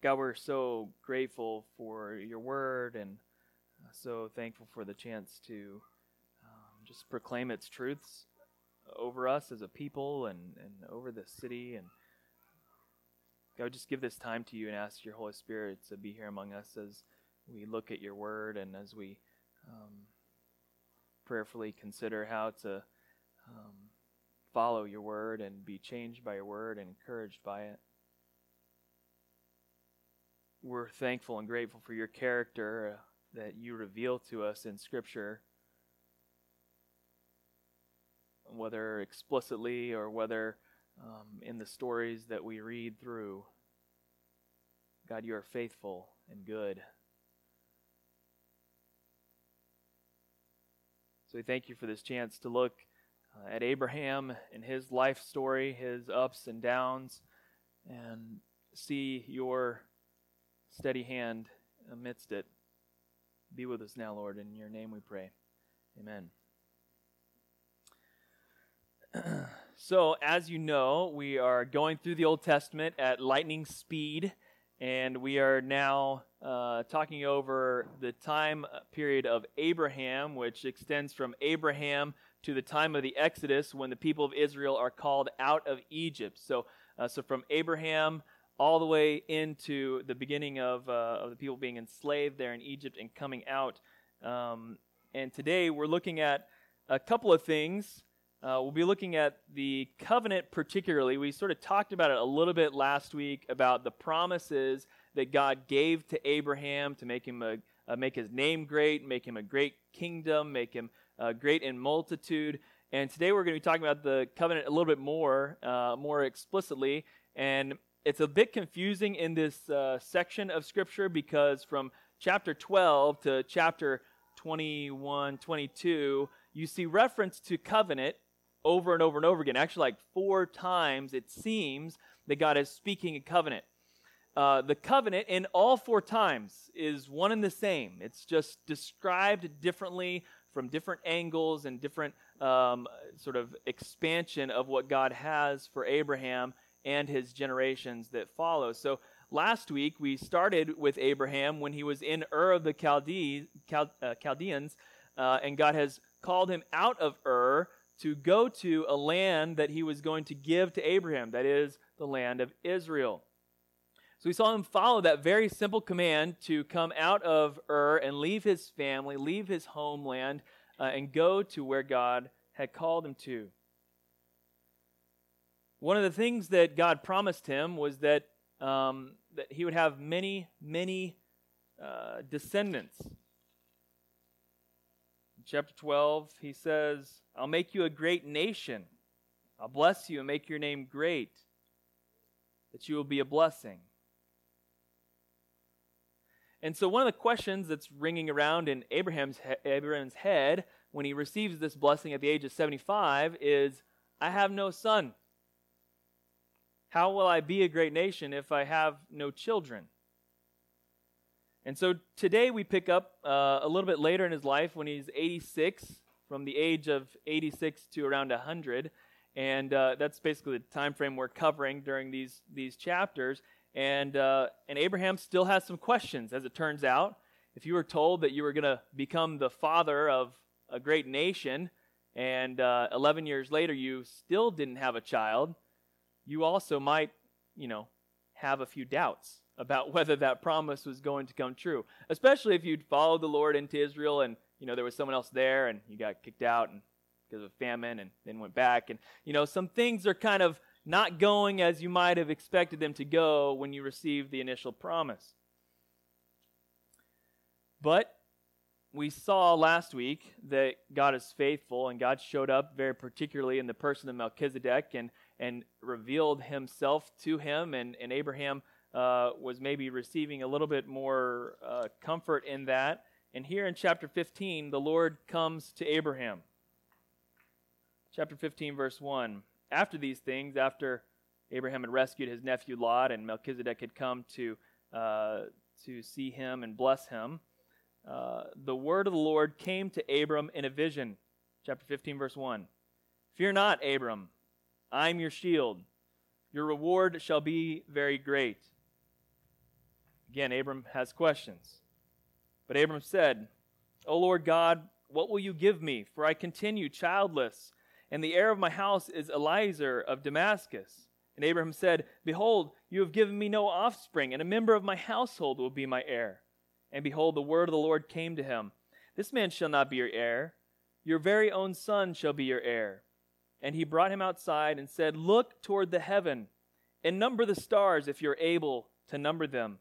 God, we're so grateful for your word and uh, so thankful for the chance to um, just proclaim its truths over us as a people and, and over the city. And God, just give this time to you and ask your Holy Spirit to be here among us as we look at your word and as we um, prayerfully consider how to um, follow your word and be changed by your word and encouraged by it. We're thankful and grateful for your character uh, that you reveal to us in Scripture, whether explicitly or whether um, in the stories that we read through. God, you are faithful and good. So we thank you for this chance to look uh, at Abraham and his life story, his ups and downs, and see your steady hand amidst it. Be with us now, Lord. In your name we pray. Amen. so, as you know, we are going through the Old Testament at lightning speed, and we are now uh, talking over the time period of Abraham, which extends from Abraham to the time of the Exodus when the people of Israel are called out of Egypt. So, uh, so from Abraham all the way into the beginning of, uh, of the people being enslaved there in Egypt and coming out. Um, and today we're looking at a couple of things. Uh, we'll be looking at the covenant particularly. We sort of talked about it a little bit last week about the promises that God gave to Abraham to make him a, uh, make his name great, make him a great kingdom, make him uh, great in multitude. And today we're going to be talking about the covenant a little bit more, uh, more explicitly. And it's a bit confusing in this uh, section of Scripture because from chapter 12 to chapter 21, 22, you see reference to covenant over and over and over again. Actually, like four times it seems that God is speaking a covenant. Uh, the covenant in all four times is one and the same. It's just described differently from different angles and different um, sort of expansion of what God has for Abraham and his generations that follow. So last week we started with Abraham when he was in Ur of the uh, Chaldeans, uh, and God has called him out of Ur to go to a land that he was going to give to Abraham, that is, the land of Israel. So we saw him follow that very simple command to come out of Ur and leave his family, leave his homeland, uh, and go to where God had called him to. One of the things that God promised him was that, um, that he would have many, many uh, descendants. In chapter 12, he says, I'll make you a great nation. I'll bless you and make your name great, that you will be a blessing. And so, one of the questions that's ringing around in Abraham's, he- Abraham's head when he receives this blessing at the age of 75 is I have no son. How will I be a great nation if I have no children? And so today we pick up uh, a little bit later in his life when he's 86, from the age of 86 to around 100. And uh, that's basically the time frame we're covering during these, these chapters. And, uh, and Abraham still has some questions, as it turns out. If you were told that you were going to become the father of a great nation, and uh, 11 years later you still didn't have a child, you also might, you know, have a few doubts about whether that promise was going to come true. Especially if you'd followed the Lord into Israel and, you know, there was someone else there and you got kicked out and because of a famine and then went back. And, you know, some things are kind of not going as you might have expected them to go when you received the initial promise. But we saw last week that God is faithful and God showed up very particularly in the person of Melchizedek and and revealed himself to him. And, and Abraham uh, was maybe receiving a little bit more uh, comfort in that. And here in chapter 15, the Lord comes to Abraham. Chapter 15, verse 1. After these things, after Abraham had rescued his nephew Lot and Melchizedek had come to, uh, to see him and bless him, uh, the word of the Lord came to Abram in a vision. Chapter 15, verse 1. Fear not, Abram. I'm your shield. Your reward shall be very great. Again, Abram has questions. But Abram said, O Lord God, what will you give me? For I continue childless, and the heir of my house is Eliezer of Damascus. And Abraham said, Behold, you have given me no offspring, and a member of my household will be my heir. And behold, the word of the Lord came to him This man shall not be your heir, your very own son shall be your heir. And he brought him outside and said, Look toward the heaven, and number the stars if you're able to number them.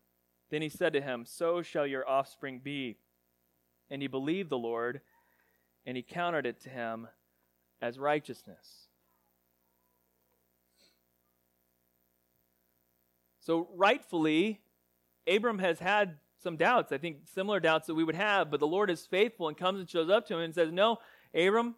Then he said to him, So shall your offspring be. And he believed the Lord, and he counted it to him as righteousness. So, rightfully, Abram has had some doubts. I think similar doubts that we would have, but the Lord is faithful and comes and shows up to him and says, No, Abram,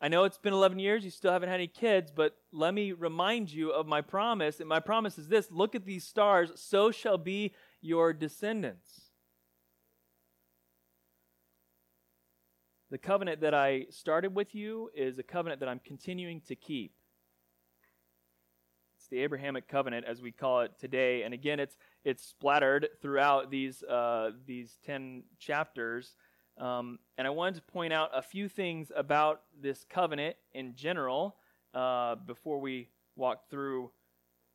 I know it's been 11 years, you still haven't had any kids, but let me remind you of my promise. And my promise is this look at these stars, so shall be your descendants. The covenant that I started with you is a covenant that I'm continuing to keep. It's the Abrahamic covenant, as we call it today. And again, it's it's splattered throughout these uh, these ten chapters. Um, and I wanted to point out a few things about this covenant in general uh, before we walk through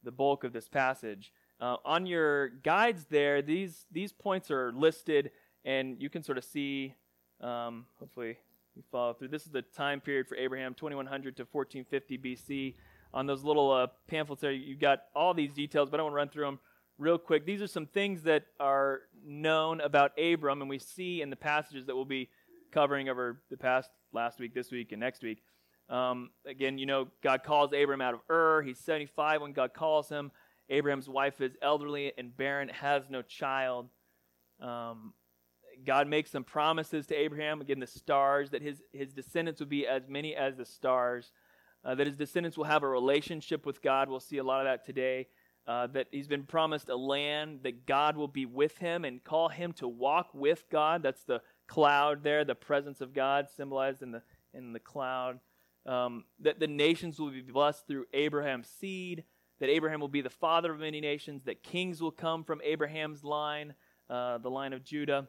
the bulk of this passage. Uh, on your guides there, these these points are listed, and you can sort of see. Um, hopefully, you follow through. This is the time period for Abraham, 2100 to 1450 BC on those little uh, pamphlets there, you've got all these details, but I want to run through them real quick. These are some things that are known about Abram, and we see in the passages that we'll be covering over the past last week, this week, and next week. Um, again, you know, God calls Abram out of Ur. He's 75 when God calls him. Abraham's wife is elderly and barren, has no child. Um, God makes some promises to Abraham, again, the stars, that his, his descendants would be as many as the stars uh, that his descendants will have a relationship with God. We'll see a lot of that today. Uh, that he's been promised a land, that God will be with him and call him to walk with God. That's the cloud there, the presence of God symbolized in the, in the cloud. Um, that the nations will be blessed through Abraham's seed, that Abraham will be the father of many nations, that kings will come from Abraham's line, uh, the line of Judah.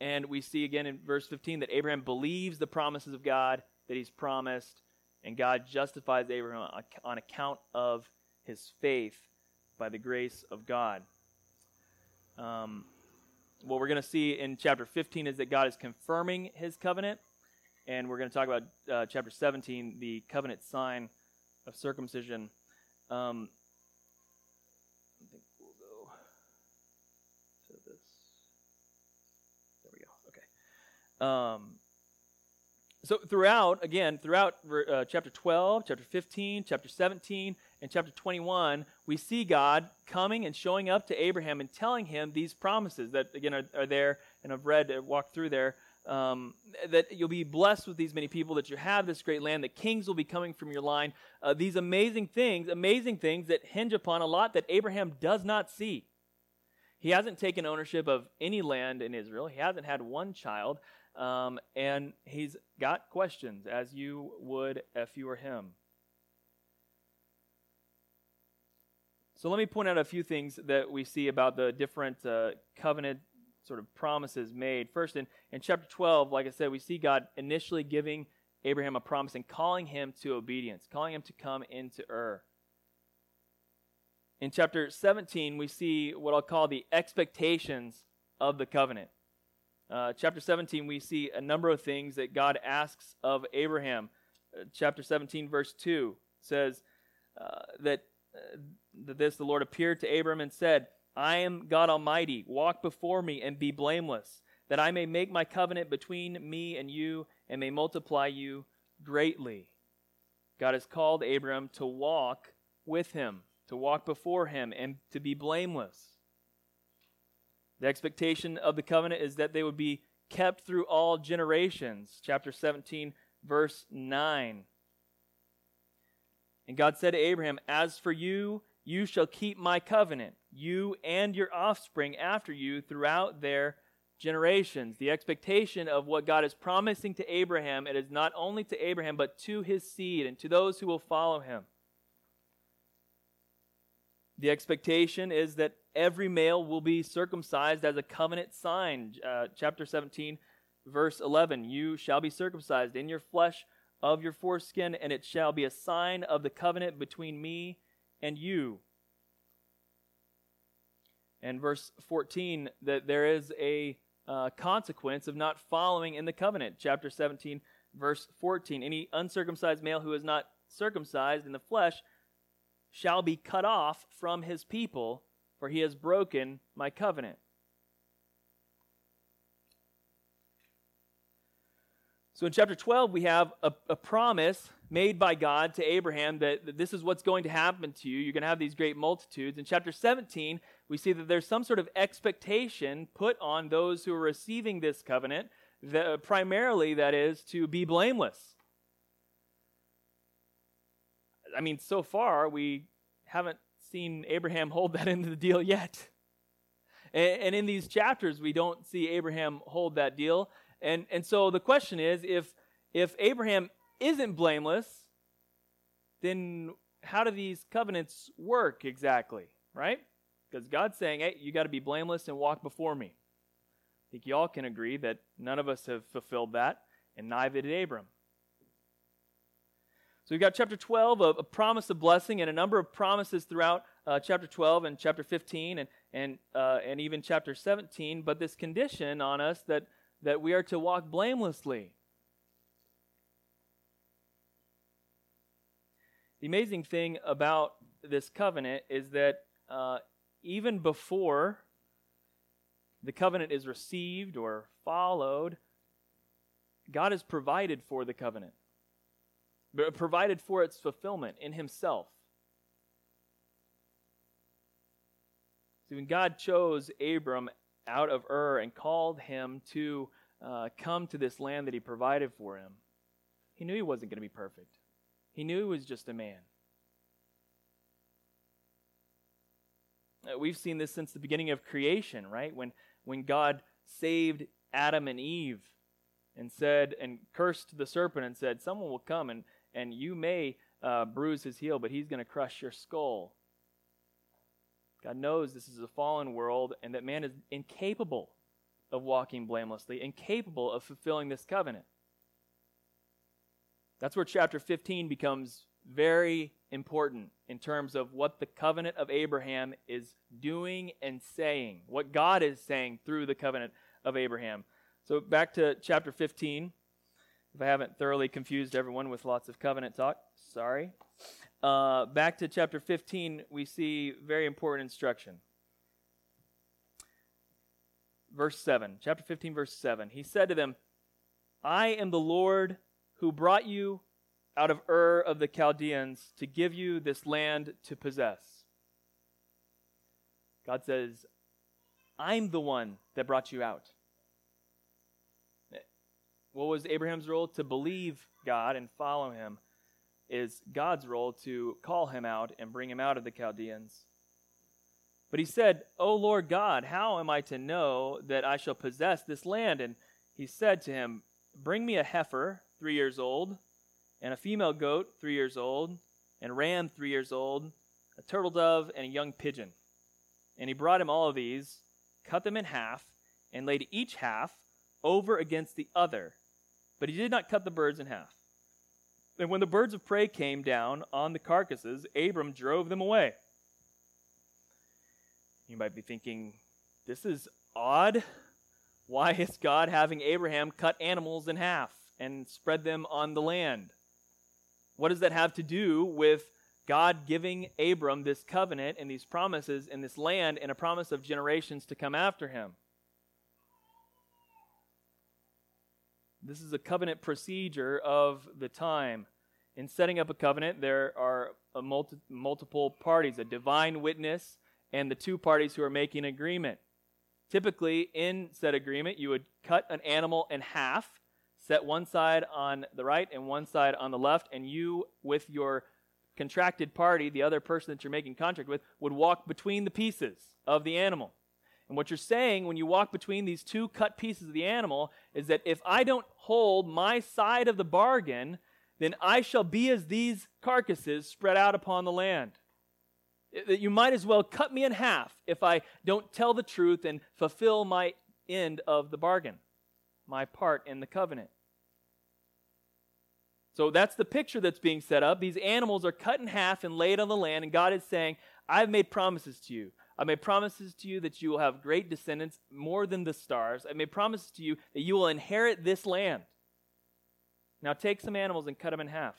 And we see again in verse 15 that Abraham believes the promises of God that he's promised, and God justifies Abraham on account of his faith by the grace of God. Um, what we're going to see in chapter 15 is that God is confirming his covenant, and we're going to talk about uh, chapter 17, the covenant sign of circumcision. Um, I think we'll go to this. There we go. Okay. Um, so throughout, again, throughout uh, chapter 12, chapter 15, chapter 17, and chapter 21, we see God coming and showing up to Abraham and telling him these promises that, again, are, are there, and I've read, uh, walked through there, um, that you'll be blessed with these many people, that you have this great land, that kings will be coming from your line. Uh, these amazing things, amazing things that hinge upon a lot that Abraham does not see. He hasn't taken ownership of any land in Israel. He hasn't had one child. Um, and he's got questions, as you would if you were him. So let me point out a few things that we see about the different uh, covenant sort of promises made. First, in, in chapter 12, like I said, we see God initially giving Abraham a promise and calling him to obedience, calling him to come into Ur. In chapter 17, we see what I'll call the expectations of the covenant uh, chapter 17, we see a number of things that God asks of Abraham. Uh, chapter 17, verse 2 says uh, that, uh, that this the Lord appeared to Abram and said, I am God Almighty. Walk before me and be blameless, that I may make my covenant between me and you and may multiply you greatly. God has called Abram to walk with him, to walk before him, and to be blameless. The expectation of the covenant is that they would be kept through all generations. Chapter 17, verse 9. And God said to Abraham, As for you, you shall keep my covenant, you and your offspring after you throughout their generations. The expectation of what God is promising to Abraham, it is not only to Abraham, but to his seed and to those who will follow him. The expectation is that every male will be circumcised as a covenant sign. Uh, chapter 17, verse 11 You shall be circumcised in your flesh of your foreskin, and it shall be a sign of the covenant between me and you. And verse 14, that there is a uh, consequence of not following in the covenant. Chapter 17, verse 14. Any uncircumcised male who is not circumcised in the flesh shall be cut off from his people, for he has broken my covenant. So in chapter 12, we have a, a promise made by God to Abraham that, that, this is what's going to happen to you. You're going to have these great multitudes. In chapter 17, we see that there's some sort of expectation put on those who are receiving this covenant, that, primarily, that is, to be blameless. I mean, so far, we haven't seen Abraham hold that into the deal yet. And, and in these chapters, we don't see Abraham hold that deal. And, and so the question is if, if Abraham isn't blameless, then how do these covenants work exactly, right? Because God's saying, hey, you got to be blameless and walk before me. I think you all can agree that none of us have fulfilled that, and neither did Abram. So we've got chapter 12, a, a promise of blessing, and a number of promises throughout uh, chapter 12 and chapter 15 and, and, uh, and even chapter 17, but this condition on us that that we are to walk blamelessly. The amazing thing about this covenant is that uh, even before the covenant is received or followed, God has provided for the covenant, provided for its fulfillment in Himself. See, when God chose Abram out of Ur and called him to uh, come to this land that he provided for him, he knew he wasn't going to be perfect. He knew he was just a man. Uh, we've seen this since the beginning of creation, right? When, when God saved Adam and Eve and said, and cursed the serpent and said, Someone will come and, and you may uh, bruise his heel, but he's going to crush your skull. God knows this is a fallen world and that man is incapable of walking blamelessly, incapable of fulfilling this covenant. That's where chapter 15 becomes very important in terms of what the covenant of Abraham is doing and saying, what God is saying through the covenant of Abraham. So back to chapter 15. If I haven't thoroughly confused everyone with lots of covenant talk, sorry. Uh, back to chapter 15, we see very important instruction. Verse 7, chapter 15, verse 7. He said to them, I am the Lord who brought you out of Ur of the Chaldeans to give you this land to possess. God says, I'm the one that brought you out. What was Abraham's role? To believe God and follow him is God's role to call him out and bring him out of the Chaldeans. But he said, O Lord God, how am I to know that I shall possess this land? And he said to him, Bring me a heifer, three years old, and a female goat, three years old, and ram, three years old, a turtle dove, and a young pigeon. And he brought him all of these, cut them in half, and laid each half over against the other. But he did not cut the birds in half. And when the birds of prey came down on the carcasses, Abram drove them away. You might be thinking, this is odd. Why is God having Abraham cut animals in half and spread them on the land? What does that have to do with God giving Abram this covenant and these promises in this land and a promise of generations to come after him? This is a covenant procedure of the time. In setting up a covenant, there are multi- multiple parties a divine witness and the two parties who are making agreement. Typically, in said agreement, you would cut an animal in half, set one side on the right and one side on the left, and you, with your contracted party, the other person that you're making contract with, would walk between the pieces of the animal. And what you're saying when you walk between these two cut pieces of the animal is that if I don't hold my side of the bargain, then I shall be as these carcasses spread out upon the land. that you might as well cut me in half if I don't tell the truth and fulfill my end of the bargain, my part in the covenant. So that's the picture that's being set up. These animals are cut in half and laid on the land, and God is saying, I've made promises to you. I made promises to you that you will have great descendants, more than the stars. I made promises to you that you will inherit this land. Now take some animals and cut them in half.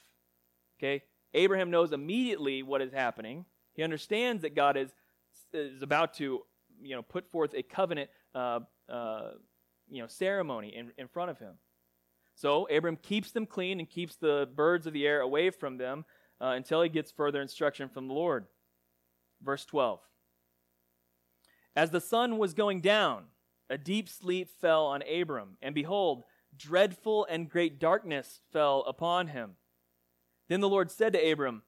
Okay? Abraham knows immediately what is happening. He understands that God is, is about to, you know, put forth a covenant, uh, uh, you know, ceremony in, in front of him. So Abram keeps them clean and keeps the birds of the air away from them uh, until he gets further instruction from the Lord. Verse 12. As the sun was going down, a deep sleep fell on Abram, and behold, dreadful and great darkness fell upon him. Then the Lord said to Abram,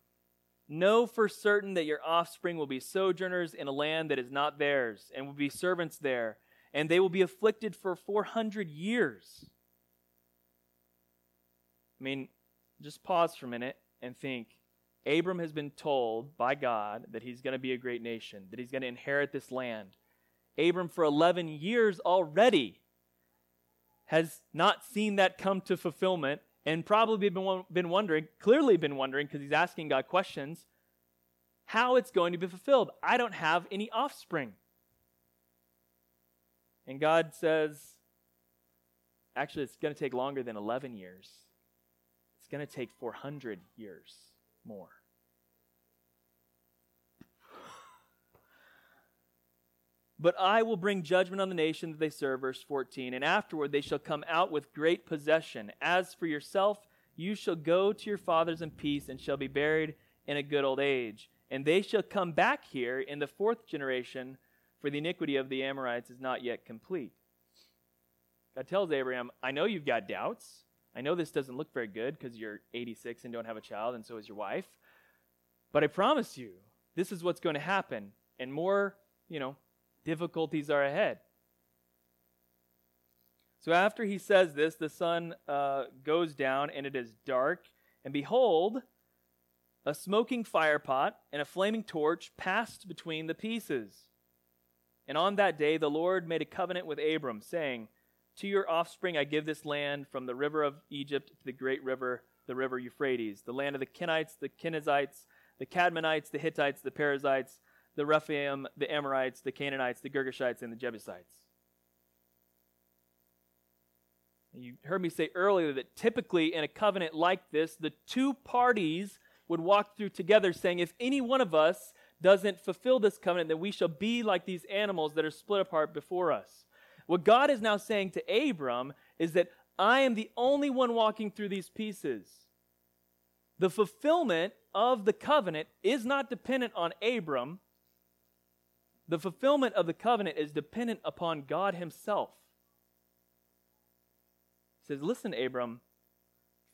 Know for certain that your offspring will be sojourners in a land that is not theirs, and will be servants there, and they will be afflicted for 400 years. I mean, just pause for a minute and think. Abram has been told by God that he's going to be a great nation, that he's going to inherit this land. Abram, for 11 years already, has not seen that come to fulfillment and probably been, been wondering, clearly been wondering, because he's asking God questions, how it's going to be fulfilled. I don't have any offspring. And God says, actually, it's going to take longer than 11 years. It's going to take 400 years more. But I will bring judgment on the nation that they serve, verse 14, and afterward they shall come out with great possession. As for yourself, you shall go to your fathers in peace and shall be buried in a good old age. And they shall come back here in the fourth generation, for the iniquity of the Amorites is not yet complete. God tells Abraham, I know you've got doubts. I know this doesn't look very good because you're 86 and don't have a child, and so is your wife. But I promise you, this is what's going to happen. And more, you know, difficulties are ahead. So after he says this, the sun uh, goes down and it is dark. And behold, a smoking firepot and a flaming torch passed between the pieces. And on that day the Lord made a covenant with Abram, saying, To your offspring I give this land from the river of Egypt to the great river, the river Euphrates, the land of the Kenites, the Kenizzites, the Cadmonites, the Hittites, the Perizzites, the Rephaim, the Amorites, the Canaanites, the Girgashites, and the Jebusites. You heard me say earlier that typically in a covenant like this, the two parties would walk through together saying, if any one of us doesn't fulfill this covenant, then we shall be like these animals that are split apart before us. What God is now saying to Abram is that I am the only one walking through these pieces. The fulfillment of the covenant is not dependent on Abram, the fulfillment of the covenant is dependent upon God Himself. He says, Listen, Abram,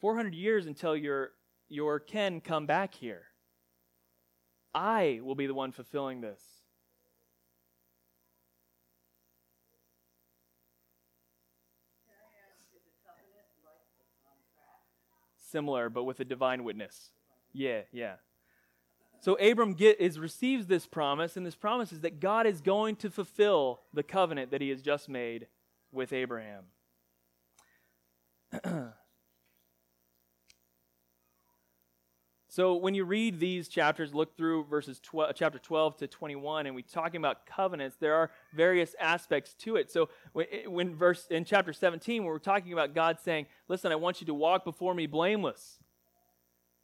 400 years until your, your kin come back here. I will be the one fulfilling this. Similar, but with a divine witness. Yeah, yeah. So Abram get, is, receives this promise, and this promise is that God is going to fulfill the covenant that he has just made with Abraham. so when you read these chapters, look through verses 12, uh, chapter 12 to 21, and we're talking about covenants, there are various aspects to it. So when, eh, when verse in chapter 17, when we're talking about God saying, Listen, I want you to walk before me blameless.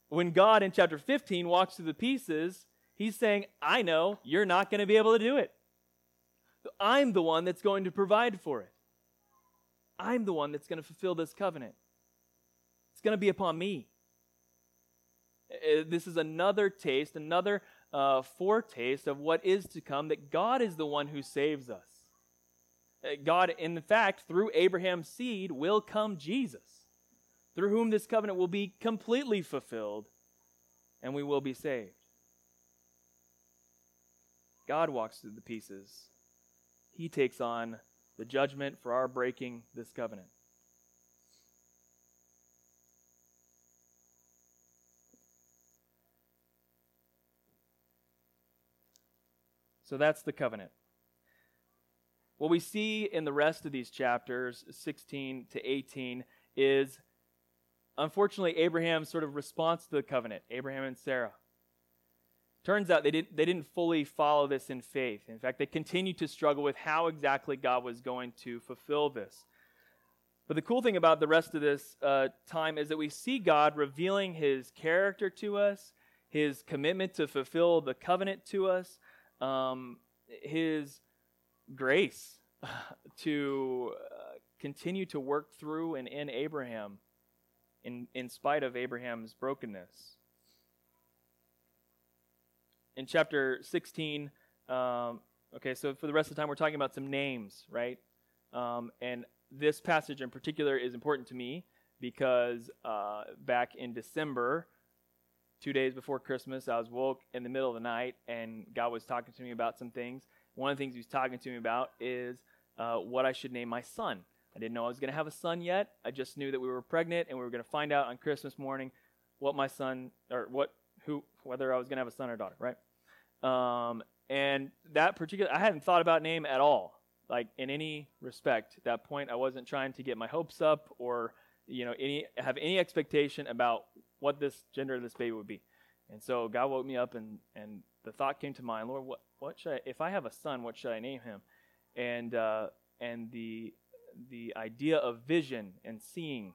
When God in chapter 15 walks through the pieces, he's saying, I know you're not going to be able to do it. I'm the one that's going to provide for it. I'm the one that's going to fulfill this covenant. It's going to be upon me. Uh, this is another taste, another uh, foretaste of what is to come, that God is the one who saves us. Uh, God, in fact, through Abraham's seed will come Jesus through whom this covenant will be completely fulfilled and we will be saved. God walks through the pieces. He takes on the judgment for our breaking this covenant. So that's the covenant. What we see in the rest of these chapters, 16 to 18, is unfortunately Abraham's sort of response to the covenant, Abraham and Sarah. Turns out they didn't, they didn't fully follow this in faith. In fact, they continued to struggle with how exactly God was going to fulfill this. But the cool thing about the rest of this uh, time is that we see God revealing his character to us, his commitment to fulfill the covenant to us, um, his grace to uh, continue to work through and in Abraham in, in spite of Abraham's brokenness. In chapter 16, um, okay, so for the rest of the time, we're talking about some names, right? Um, and this passage in particular is important to me because uh, back in December, two days before Christmas, I was woke in the middle of the night and God was talking to me about some things. One of the things He was talking to me about is uh, what I should name my son. I didn't know I was going to have a son yet. I just knew that we were pregnant and we were going to find out on Christmas morning what my son or what who whether I was going to have a son or daughter, right? Um, and that particular I hadn't thought about name at all, like in any respect. At that point, I wasn't trying to get my hopes up or you know any have any expectation about what this gender of this baby would be. And so God woke me up and and the thought came to mind, Lord, what what should I if I have a son, what should I name him? And uh, and the the idea of vision and seeing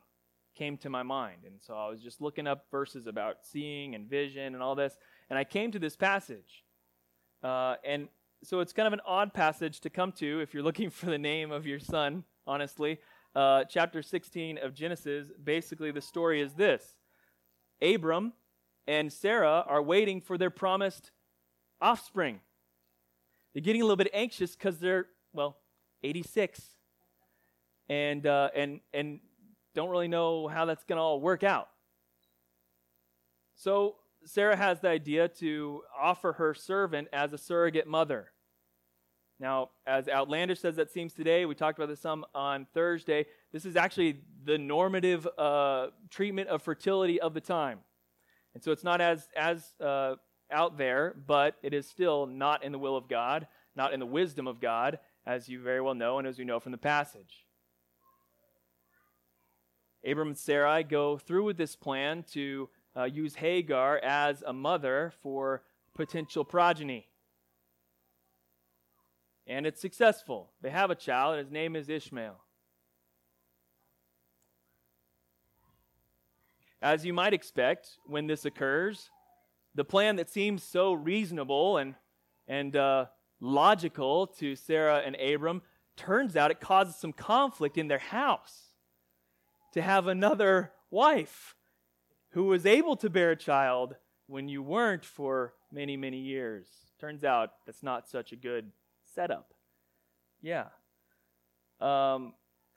came to my mind. And so I was just looking up verses about seeing and vision and all this, and I came to this passage. Uh, and so it's kind of an odd passage to come to if you're looking for the name of your son, honestly. Uh, chapter 16 of Genesis, basically the story is this Abram and Sarah are waiting for their promised offspring. They're getting a little bit anxious because they're, well, 86 and uh, and and don't really know how that's going to all work out. So Sarah has the idea to offer her servant as a surrogate mother. Now, as outlandish as that seems today, we talked about this some on Thursday. This is actually the normative uh, treatment of fertility of the time, and so it's not as as uh, out there, but it is still not in the will of God, not in the wisdom of God, as you very well know, and as we know from the passage. Abram and Sarai go through with this plan to uh, use Hagar as a mother for potential progeny. And it's successful. They have a child, and his name is Ishmael. As you might expect, when this occurs, the plan that seems so reasonable and, and uh, logical to Sarah and Abram turns out it causes some conflict in their house to have another wife who was able to bear a child when you weren't for many, many years. Turns out that's not such a good setup. Yeah. Um,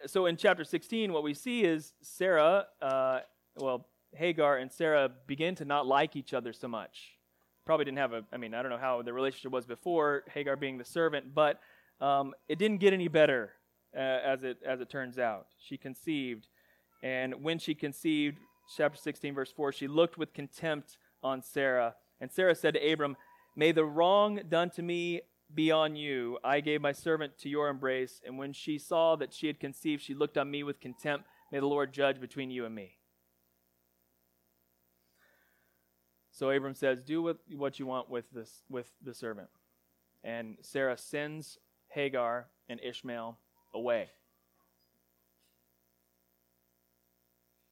so in chapter 16, what we see is Sarah, uh, well, Hagar and Sarah begin to not like each other so much. Probably didn't have a, I mean, I don't know how the relationship was before, Hagar being the servant, but um, it didn't get any better uh, as, it, as it turns out. She conceived and when she conceived, chapter 16, verse 4, she looked with contempt on Sarah. And Sarah said to Abram, May the wrong done to me be on you. I gave my servant to your embrace. And when she saw that she had conceived, she looked on me with contempt. May the Lord judge between you and me. So Abram says, Do what you want with, this, with the servant. And Sarah sends Hagar and Ishmael away.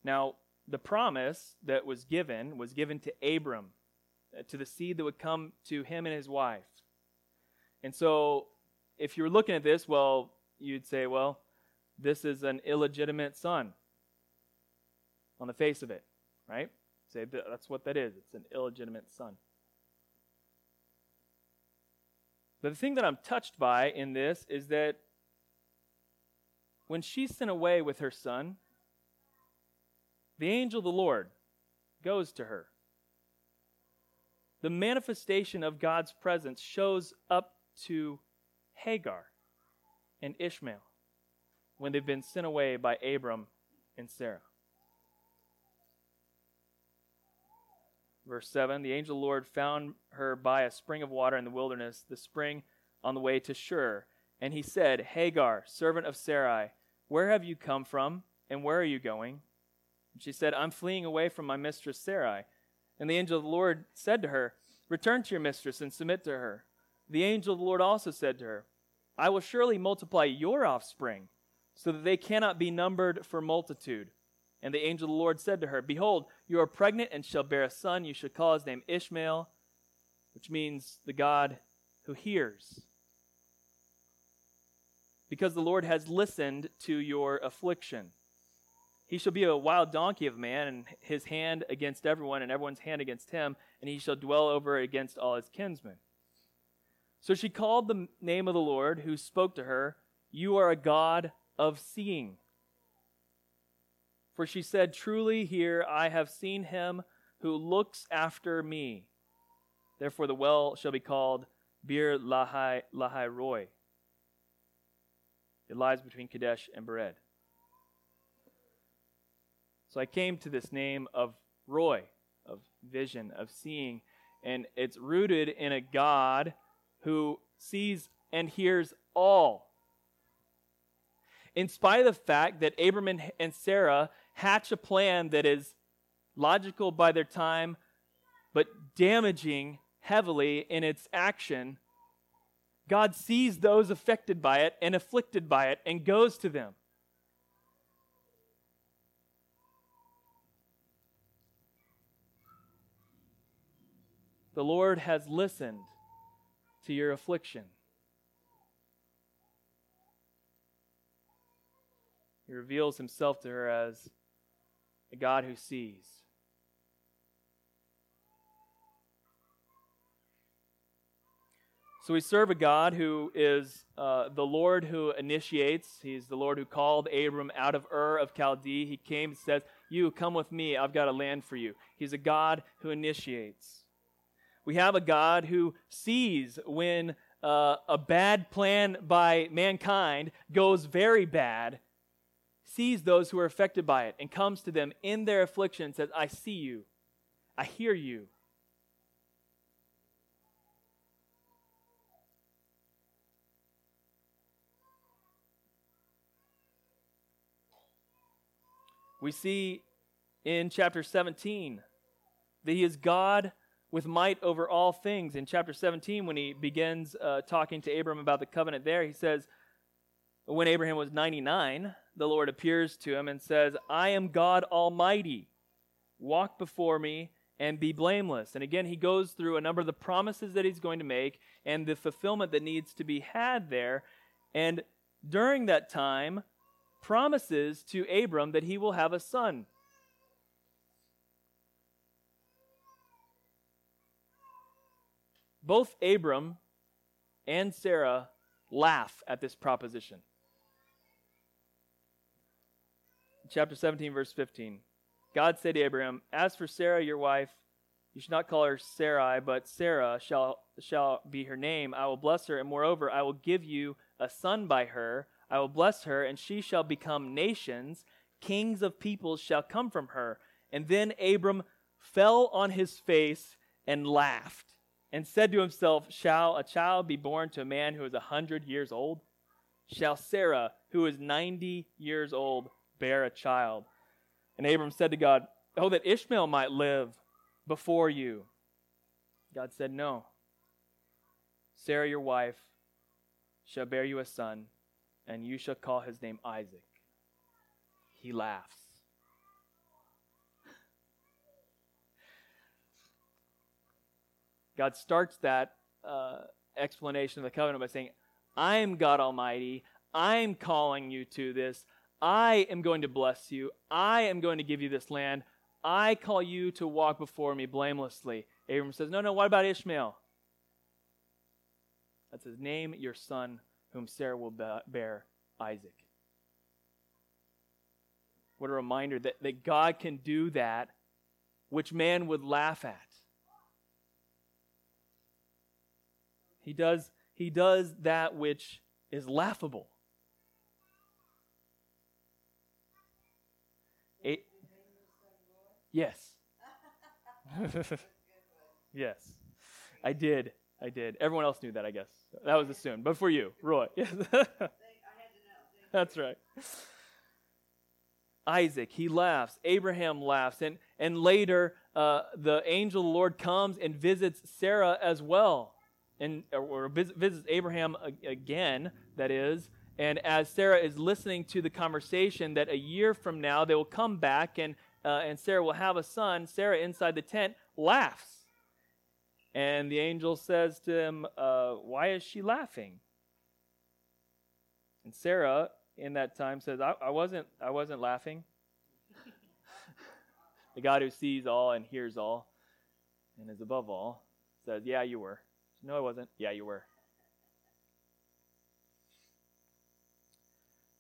Now, the promise that was given was given to Abram, uh, to the seed that would come to him and his wife. And so, if you're looking at this, well, you'd say, well, this is an illegitimate son on the face of it, right? Say that's what that is. It's an illegitimate son. But the thing that I'm touched by in this is that when she's sent away with her son, the angel of the Lord goes to her. The manifestation of God's presence shows up to Hagar and Ishmael when they've been sent away by Abram and Sarah. Verse 7 The angel of the Lord found her by a spring of water in the wilderness, the spring on the way to Shur. And he said, Hagar, servant of Sarai, where have you come from, and where are you going? And she said, I'm fleeing away from my mistress Sarai. And the angel of the Lord said to her, Return to your mistress and submit to her. The angel of the Lord also said to her, I will surely multiply your offspring, so that they cannot be numbered for multitude. And the angel of the Lord said to her, Behold, you are pregnant and shall bear a son. You shall call his name Ishmael, which means the God who hears. Because the Lord has listened to your affliction. He shall be a wild donkey of man, and his hand against everyone, and everyone's hand against him, and he shall dwell over against all his kinsmen. So she called the name of the Lord, who spoke to her, You are a God of seeing. For she said, Truly here I have seen him who looks after me. Therefore the well shall be called Beer Lahai, Lahai Roi. It lies between Kadesh and Bered. So I came to this name of Roy, of vision, of seeing, and it's rooted in a God who sees and hears all. In spite of the fact that Abram and Sarah hatch a plan that is logical by their time, but damaging heavily in its action, God sees those affected by it and afflicted by it and goes to them. The Lord has listened to your affliction. He reveals himself to her as a God who sees. So we serve a God who is uh, the Lord who initiates. He's the Lord who called Abram out of Ur of Chaldee. He came and says, You come with me, I've got a land for you. He's a God who initiates. We have a God who sees when uh, a bad plan by mankind goes very bad, sees those who are affected by it, and comes to them in their affliction says, I see you, I hear you. We see in chapter 17 that he is God with might over all things. In chapter 17, when he begins uh, talking to Abram about the covenant there, he says, When Abraham was 99, the Lord appears to him and says, I am God Almighty. Walk before me and be blameless. And again, he goes through a number of the promises that he's going to make and the fulfillment that needs to be had there. And during that time, promises to Abram that he will have a son. Both Abram and Sarah laugh at this proposition. Chapter 17, verse 15. God said to Abraham, As for Sarah, your wife, you should not call her Sarai, but Sarah shall, shall be her name. I will bless her, and moreover, I will give you a son by her. I will bless her, and she shall become nations. Kings of peoples shall come from her. And then Abram fell on his face and laughed and said to himself, Shall a child be born to a man who is a hundred years old? Shall Sarah, who is ninety years old, bear a child? And Abram said to God, Oh, that Ishmael might live before you. God said, No. Sarah, your wife, shall bear you a son, and you shall call his name Isaac. He laughs. God starts that uh, explanation of the covenant by saying, I am God Almighty. I am calling you to this. I am going to bless you. I am going to give you this land. I call you to walk before me blamelessly. Abram says, No, no, what about Ishmael? That says, Name your son, whom Sarah will bear, Isaac. What a reminder that, that God can do that which man would laugh at. He does, he does that which is laughable. It, yes. yes. I did. I did. Everyone else knew that, I guess. That was assumed. But for you, Roy. That's right. Isaac, he laughs. Abraham laughs. And, and later, uh, the angel of the Lord comes and visits Sarah as well. And, or visits Abraham again, that is. And as Sarah is listening to the conversation, that a year from now they will come back and, uh, and Sarah will have a son, Sarah inside the tent laughs. And the angel says to him, uh, Why is she laughing? And Sarah, in that time, says, I, I wasn't, I wasn't laughing. the God who sees all and hears all and is above all says, Yeah, you were. No, I wasn't. Yeah, you were.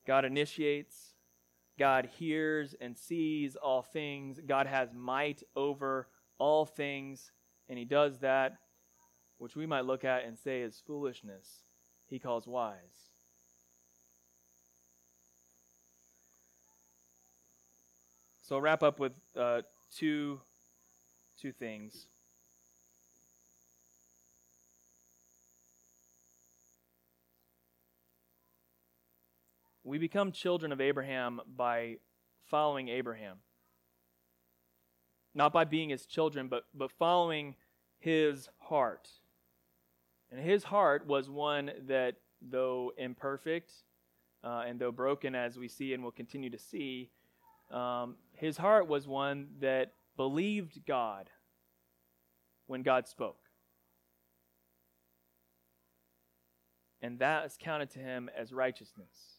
God initiates, God hears and sees all things, God has might over all things, and He does that which we might look at and say is foolishness, He calls wise. So I'll wrap up with uh, two, two things. We become children of Abraham by following Abraham. Not by being his children, but, but following his heart. And his heart was one that, though imperfect uh, and though broken, as we see and will continue to see, um, his heart was one that believed God when God spoke. And that is counted to him as righteousness.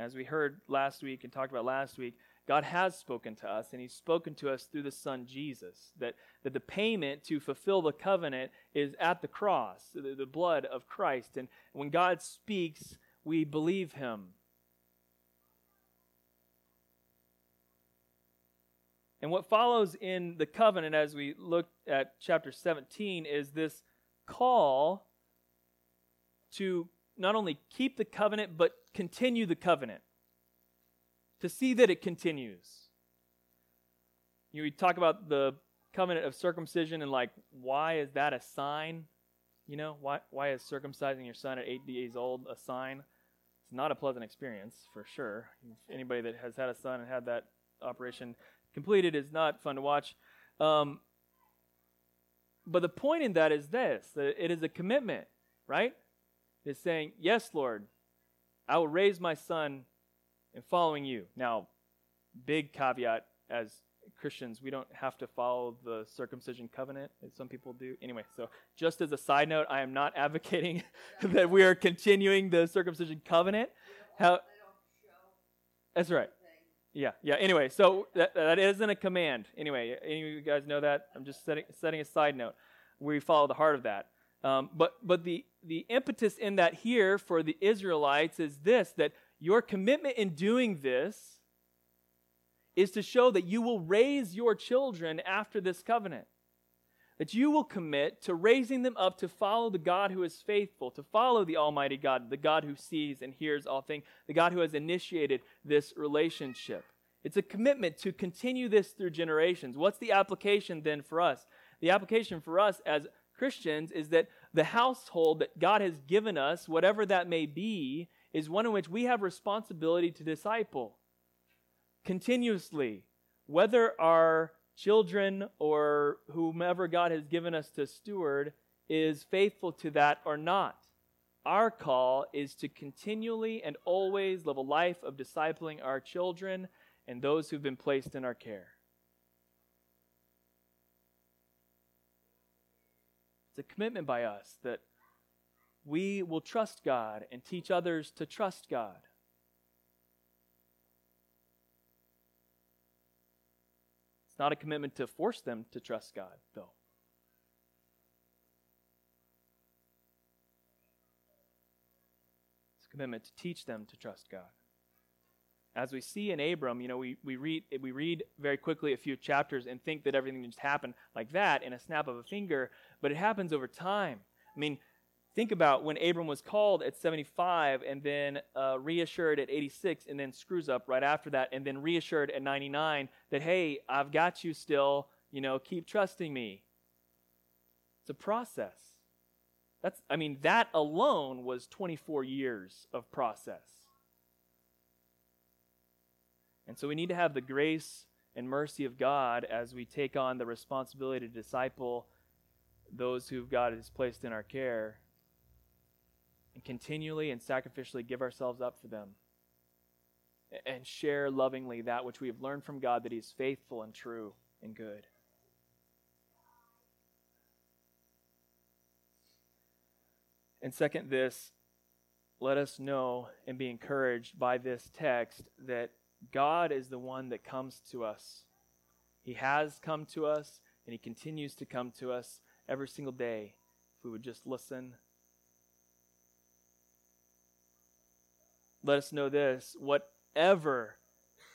As we heard last week and talked about last week, God has spoken to us, and He's spoken to us through the Son Jesus. That, that the payment to fulfill the covenant is at the cross, the, the blood of Christ. And when God speaks, we believe Him. And what follows in the covenant as we look at chapter 17 is this call to not only keep the covenant, but continue the covenant, to see that it continues. You know, we talk about the covenant of circumcision and like, why is that a sign? You know, why, why is circumcising your son at eight days old a sign? It's not a pleasant experience, for sure. Anybody that has had a son and had that operation completed is not fun to watch. Um, but the point in that is this that it is a commitment, right? It's saying, Yes, Lord, I will raise my son in following you. Now, big caveat as Christians, we don't have to follow the circumcision covenant as some people do. Anyway, so just as a side note, I am not advocating that we are continuing the circumcision covenant. How, that's right. Yeah, yeah. Anyway, so that, that isn't a command. Anyway, any of you guys know that? I'm just setting, setting a side note. We follow the heart of that. Um, but but the, the impetus in that here for the Israelites is this that your commitment in doing this is to show that you will raise your children after this covenant. That you will commit to raising them up to follow the God who is faithful, to follow the Almighty God, the God who sees and hears all things, the God who has initiated this relationship. It's a commitment to continue this through generations. What's the application then for us? The application for us as Christians is that the household that God has given us, whatever that may be, is one in which we have responsibility to disciple continuously, whether our children or whomever God has given us to steward is faithful to that or not. Our call is to continually and always live a life of discipling our children and those who've been placed in our care. A commitment by us that we will trust God and teach others to trust God. It's not a commitment to force them to trust God, though. It's a commitment to teach them to trust God. As we see in Abram, you know, we, we, read, we read very quickly a few chapters and think that everything just happened like that in a snap of a finger, but it happens over time. I mean, think about when Abram was called at 75 and then uh, reassured at 86 and then screws up right after that and then reassured at 99 that, hey, I've got you still, you know, keep trusting me. It's a process. That's, I mean, that alone was 24 years of process. And so we need to have the grace and mercy of God as we take on the responsibility to disciple those who God has placed in our care and continually and sacrificially give ourselves up for them and share lovingly that which we have learned from God that He is faithful and true and good. And second, this, let us know and be encouraged by this text that God is the one that comes to us. He has come to us, and He continues to come to us every single day if we would just listen. Let us know this whatever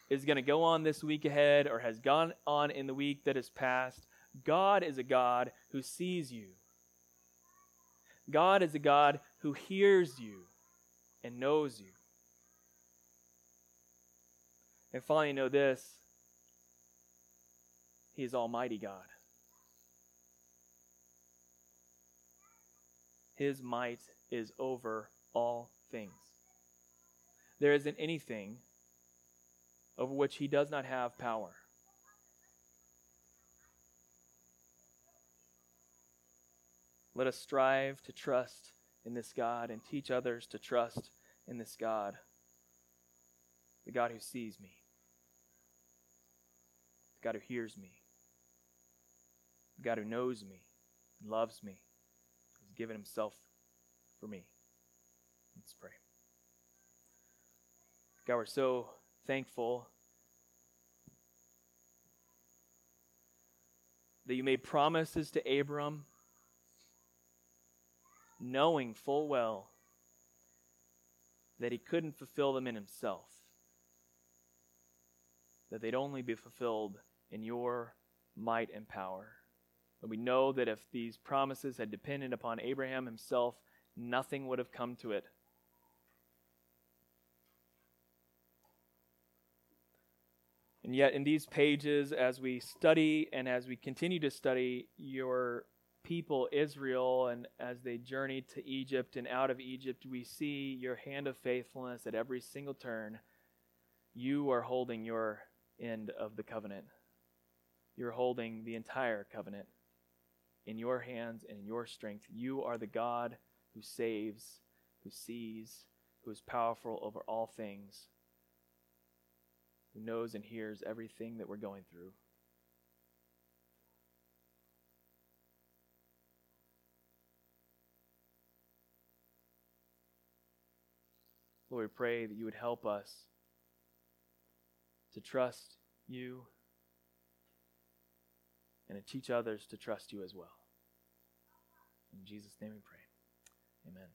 is going to go on this week ahead or has gone on in the week that has passed, God is a God who sees you. God is a God who hears you and knows you. And finally, know this He is Almighty God. His might is over all things. There isn't anything over which He does not have power. Let us strive to trust in this God and teach others to trust in this God, the God who sees me, God who hears me, God who knows me, loves me, has given himself for me. Let's pray. God, we're so thankful that you made promises to Abram knowing full well that he couldn't fulfill them in himself, that they'd only be fulfilled in your might and power. But we know that if these promises had depended upon Abraham himself, nothing would have come to it. And yet, in these pages, as we study and as we continue to study your people, Israel, and as they journeyed to Egypt and out of Egypt, we see your hand of faithfulness at every single turn. You are holding your end of the covenant. You're holding the entire covenant in your hands and in your strength. You are the God who saves, who sees, who is powerful over all things, who knows and hears everything that we're going through. Lord, we pray that you would help us to trust you and to teach others to trust you as well. In Jesus' name we pray. Amen.